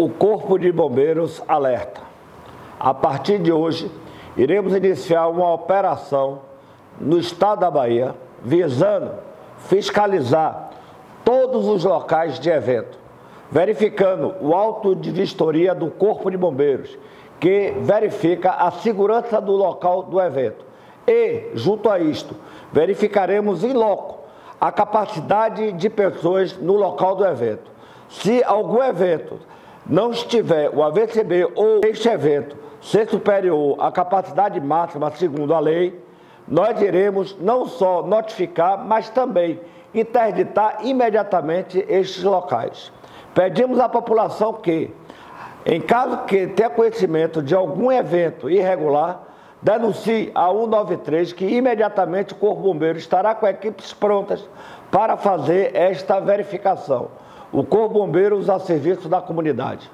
O Corpo de Bombeiros alerta. A partir de hoje, iremos iniciar uma operação no estado da Bahia, visando fiscalizar todos os locais de evento, verificando o auto de vistoria do Corpo de Bombeiros, que verifica a segurança do local do evento. E, junto a isto, verificaremos em loco a capacidade de pessoas no local do evento. Se algum evento não estiver o AVCB ou este evento ser superior à capacidade máxima segundo a lei, nós iremos não só notificar, mas também interditar imediatamente estes locais. Pedimos à população que, em caso que tenha conhecimento de algum evento irregular, denuncie a 193 que imediatamente o Corpo Bombeiro estará com equipes prontas para fazer esta verificação. O Corpo Bombeiros a serviço da comunidade.